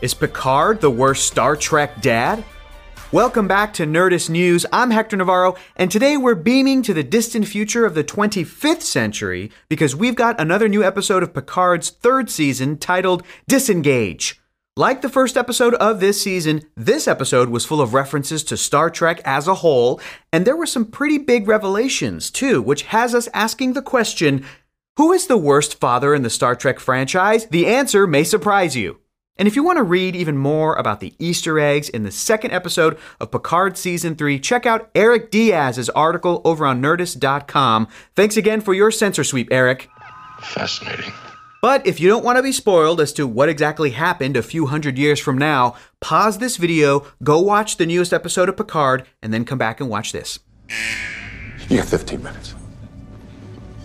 Is Picard the worst Star Trek dad? Welcome back to Nerdist News. I'm Hector Navarro, and today we're beaming to the distant future of the 25th century because we've got another new episode of Picard's third season titled Disengage. Like the first episode of this season, this episode was full of references to Star Trek as a whole, and there were some pretty big revelations too, which has us asking the question who is the worst father in the Star Trek franchise? The answer may surprise you. And if you want to read even more about the Easter eggs in the second episode of Picard Season 3, check out Eric Diaz's article over on Nerdist.com. Thanks again for your censor sweep, Eric. Fascinating. But if you don't want to be spoiled as to what exactly happened a few hundred years from now, pause this video, go watch the newest episode of Picard, and then come back and watch this. You have 15 minutes.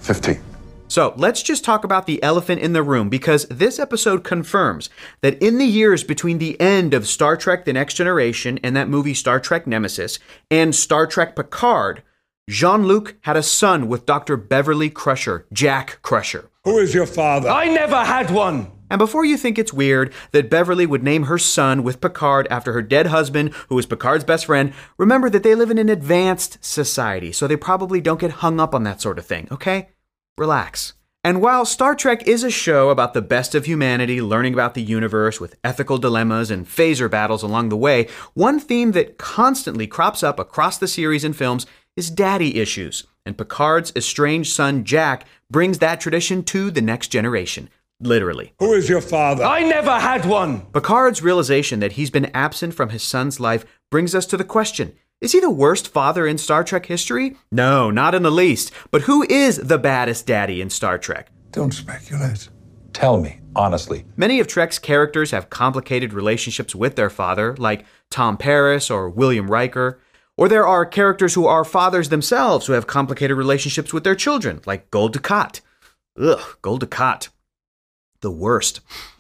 15. So let's just talk about the elephant in the room because this episode confirms that in the years between the end of Star Trek The Next Generation and that movie Star Trek Nemesis and Star Trek Picard, Jean Luc had a son with Dr. Beverly Crusher, Jack Crusher. Who is your father? I never had one. And before you think it's weird that Beverly would name her son with Picard after her dead husband, who was Picard's best friend, remember that they live in an advanced society, so they probably don't get hung up on that sort of thing, okay? Relax. And while Star Trek is a show about the best of humanity learning about the universe with ethical dilemmas and phaser battles along the way, one theme that constantly crops up across the series and films is daddy issues. And Picard's estranged son Jack brings that tradition to the next generation. Literally. Who is your father? I never had one. Picard's realization that he's been absent from his son's life brings us to the question is he the worst father in Star Trek history? No, not in the least. But who is the baddest daddy in Star Trek? Don't speculate. Tell me, honestly. Many of Trek's characters have complicated relationships with their father, like Tom Paris or William Riker. Or there are characters who are fathers themselves who have complicated relationships with their children, like Gul Dukat. Ugh, Gul Dukat the worst.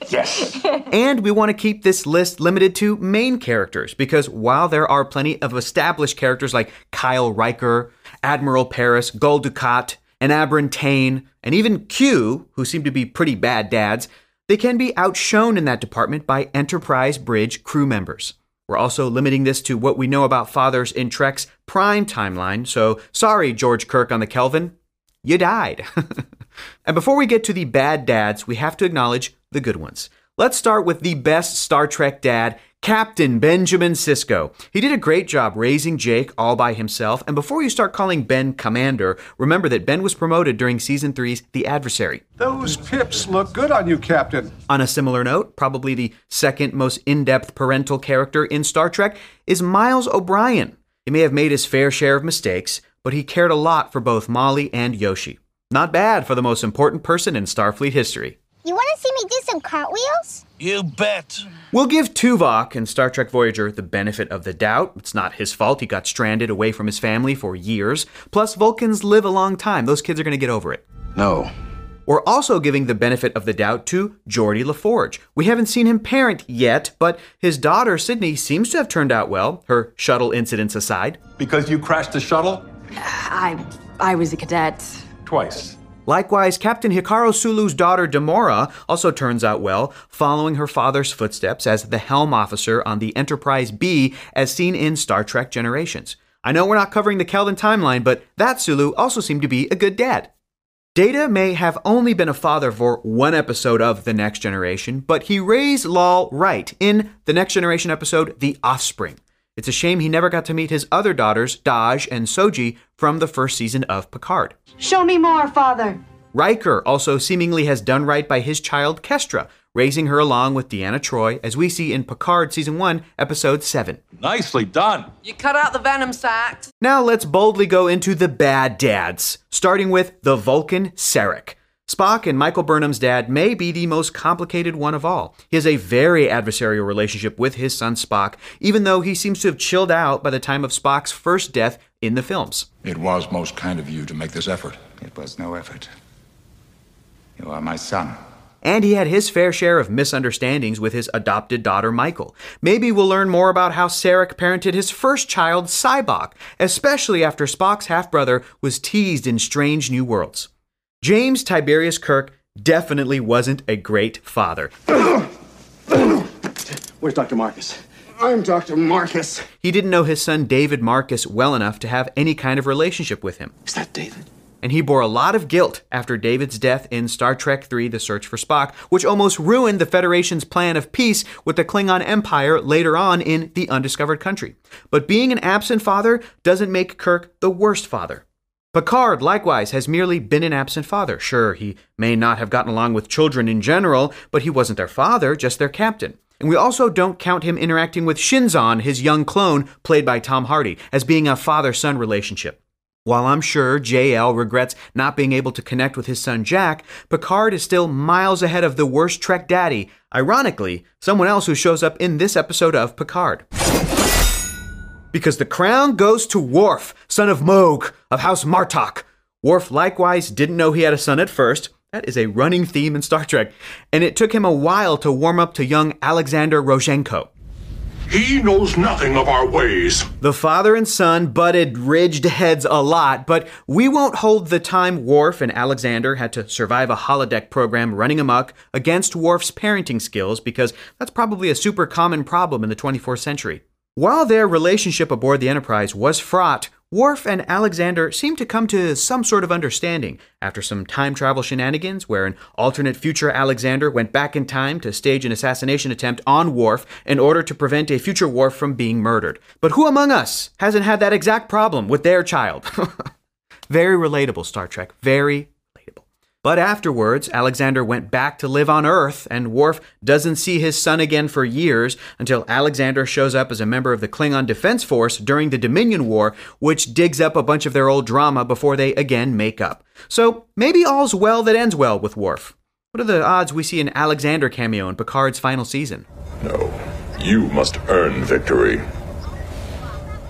Yes. and we want to keep this list limited to main characters because while there are plenty of established characters like Kyle Riker, Admiral Paris, Gul Dukat, and Enabran Tain, and even Q, who seem to be pretty bad dads, they can be outshone in that department by Enterprise Bridge crew members. We're also limiting this to what we know about fathers in Trek's prime timeline, so sorry, George Kirk on the Kelvin, you died. and before we get to the bad dads, we have to acknowledge the good ones. Let's start with the best Star Trek dad, Captain Benjamin Sisko. He did a great job raising Jake all by himself, and before you start calling Ben Commander, remember that Ben was promoted during season three's The Adversary. Those pips look good on you, Captain. On a similar note, probably the second most in depth parental character in Star Trek is Miles O'Brien. He may have made his fair share of mistakes, but he cared a lot for both Molly and Yoshi. Not bad for the most important person in Starfleet history. You want to see me do some cartwheels? You bet. We'll give Tuvok in Star Trek Voyager the benefit of the doubt. It's not his fault. He got stranded away from his family for years. Plus, Vulcans live a long time. Those kids are going to get over it. No. We're also giving the benefit of the doubt to Geordi LaForge. We haven't seen him parent yet, but his daughter, Sydney, seems to have turned out well, her shuttle incidents aside. Because you crashed the shuttle? I I was a cadet. Twice. Likewise, Captain Hikaru Sulu's daughter Demora also turns out well, following her father's footsteps as the helm officer on the Enterprise B as seen in Star Trek Generations. I know we're not covering the Kelvin timeline, but that Sulu also seemed to be a good dad. Data may have only been a father for one episode of The Next Generation, but he raised Lal right in the Next Generation episode The Offspring. It's a shame he never got to meet his other daughters, Dahj and Soji, from the first season of Picard. Show me more, father. Riker also seemingly has done right by his child, Kestra, raising her along with Deanna Troy, as we see in Picard Season 1, Episode 7. Nicely done. You cut out the venom sacs. Now let's boldly go into the bad dads, starting with the Vulcan Sarek. Spock and Michael Burnham's dad may be the most complicated one of all. He has a very adversarial relationship with his son Spock, even though he seems to have chilled out by the time of Spock's first death in the films. It was most kind of you to make this effort. It was no effort. You are my son. And he had his fair share of misunderstandings with his adopted daughter Michael. Maybe we'll learn more about how Sarek parented his first child, Sybok, especially after Spock's half brother was teased in Strange New Worlds. James Tiberius Kirk definitely wasn't a great father. Where's Dr. Marcus? I'm Dr. Marcus. He didn't know his son David Marcus well enough to have any kind of relationship with him. Is that David? And he bore a lot of guilt after David's death in Star Trek III The Search for Spock, which almost ruined the Federation's plan of peace with the Klingon Empire later on in The Undiscovered Country. But being an absent father doesn't make Kirk the worst father. Picard, likewise, has merely been an absent father. Sure, he may not have gotten along with children in general, but he wasn't their father, just their captain. And we also don't count him interacting with Shinzon, his young clone, played by Tom Hardy, as being a father son relationship. While I'm sure JL regrets not being able to connect with his son Jack, Picard is still miles ahead of the worst Trek daddy, ironically, someone else who shows up in this episode of Picard. Because the crown goes to Worf, son of Mogh of House Martok. Worf likewise didn't know he had a son at first. That is a running theme in Star Trek. And it took him a while to warm up to young Alexander Rozhenko. He knows nothing of our ways. The father and son butted ridged heads a lot, but we won't hold the time Worf and Alexander had to survive a holodeck program running amok against Worf's parenting skills because that's probably a super common problem in the 24th century. While their relationship aboard the Enterprise was fraught, Worf and Alexander seemed to come to some sort of understanding after some time travel shenanigans where an alternate future Alexander went back in time to stage an assassination attempt on Worf in order to prevent a future Worf from being murdered. But who among us hasn't had that exact problem with their child? Very relatable, Star Trek. Very. But afterwards, Alexander went back to live on Earth, and Worf doesn't see his son again for years until Alexander shows up as a member of the Klingon Defense Force during the Dominion War, which digs up a bunch of their old drama before they again make up. So maybe all's well that ends well with Worf. What are the odds we see an Alexander cameo in Picard's final season? No. You must earn victory.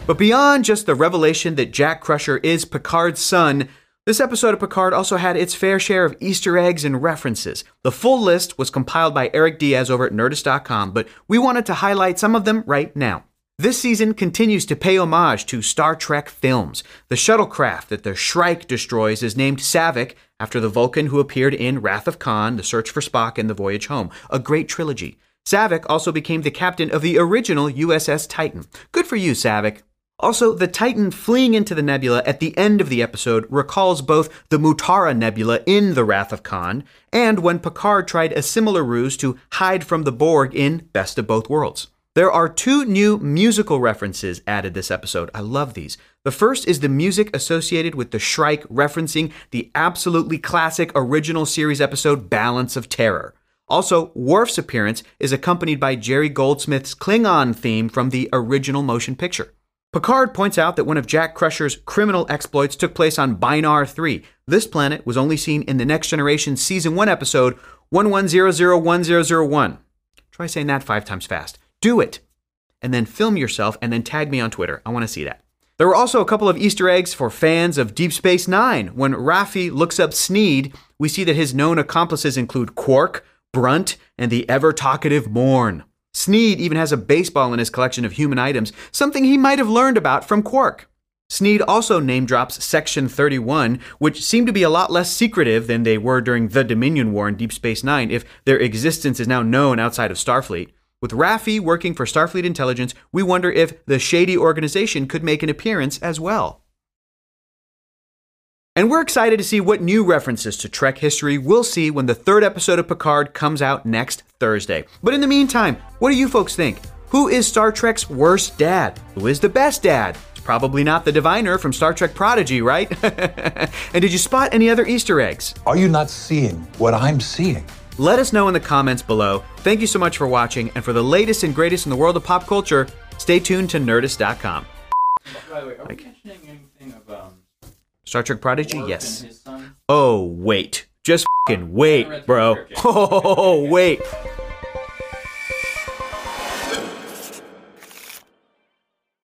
But beyond just the revelation that Jack Crusher is Picard's son, this episode of Picard also had its fair share of Easter eggs and references. The full list was compiled by Eric Diaz over at Nerdist.com, but we wanted to highlight some of them right now. This season continues to pay homage to Star Trek films. The shuttlecraft that the Shrike destroys is named Saavik, after the Vulcan who appeared in Wrath of Khan, The Search for Spock, and The Voyage Home, a great trilogy. Saavik also became the captain of the original USS Titan. Good for you, Saavik. Also, the Titan fleeing into the nebula at the end of the episode recalls both the Mutara Nebula in The Wrath of Khan and when Picard tried a similar ruse to hide from the Borg in Best of Both Worlds. There are two new musical references added this episode. I love these. The first is the music associated with the Shrike referencing the absolutely classic original series episode Balance of Terror. Also, Worf's appearance is accompanied by Jerry Goldsmith's Klingon theme from the original motion picture. Picard points out that one of Jack Crusher's criminal exploits took place on Binar 3. This planet was only seen in the Next Generation Season 1 episode 11001001. Try saying that five times fast. Do it! And then film yourself and then tag me on Twitter. I want to see that. There were also a couple of Easter eggs for fans of Deep Space Nine. When Raffi looks up Sneed, we see that his known accomplices include Quark, Brunt, and the ever talkative Morn. Sneed even has a baseball in his collection of human items, something he might have learned about from Quark. Sneed also name drops Section 31, which seem to be a lot less secretive than they were during the Dominion War in Deep Space Nine if their existence is now known outside of Starfleet. With Raffi working for Starfleet Intelligence, we wonder if the shady organization could make an appearance as well. And we're excited to see what new references to Trek history we'll see when the third episode of Picard comes out next Thursday. But in the meantime, what do you folks think? Who is Star Trek's worst dad? Who is the best dad? It's probably not the diviner from Star Trek Prodigy, right? and did you spot any other Easter eggs? Are you not seeing what I'm seeing? Let us know in the comments below. Thank you so much for watching, and for the latest and greatest in the world of pop culture, stay tuned to Nerdist.com. By the way, are Like- we mentioning anything of um, Star Trek Prodigy? Worf Yes. and his son? Oh, wait. Just fing wait, bro. Oh, wait.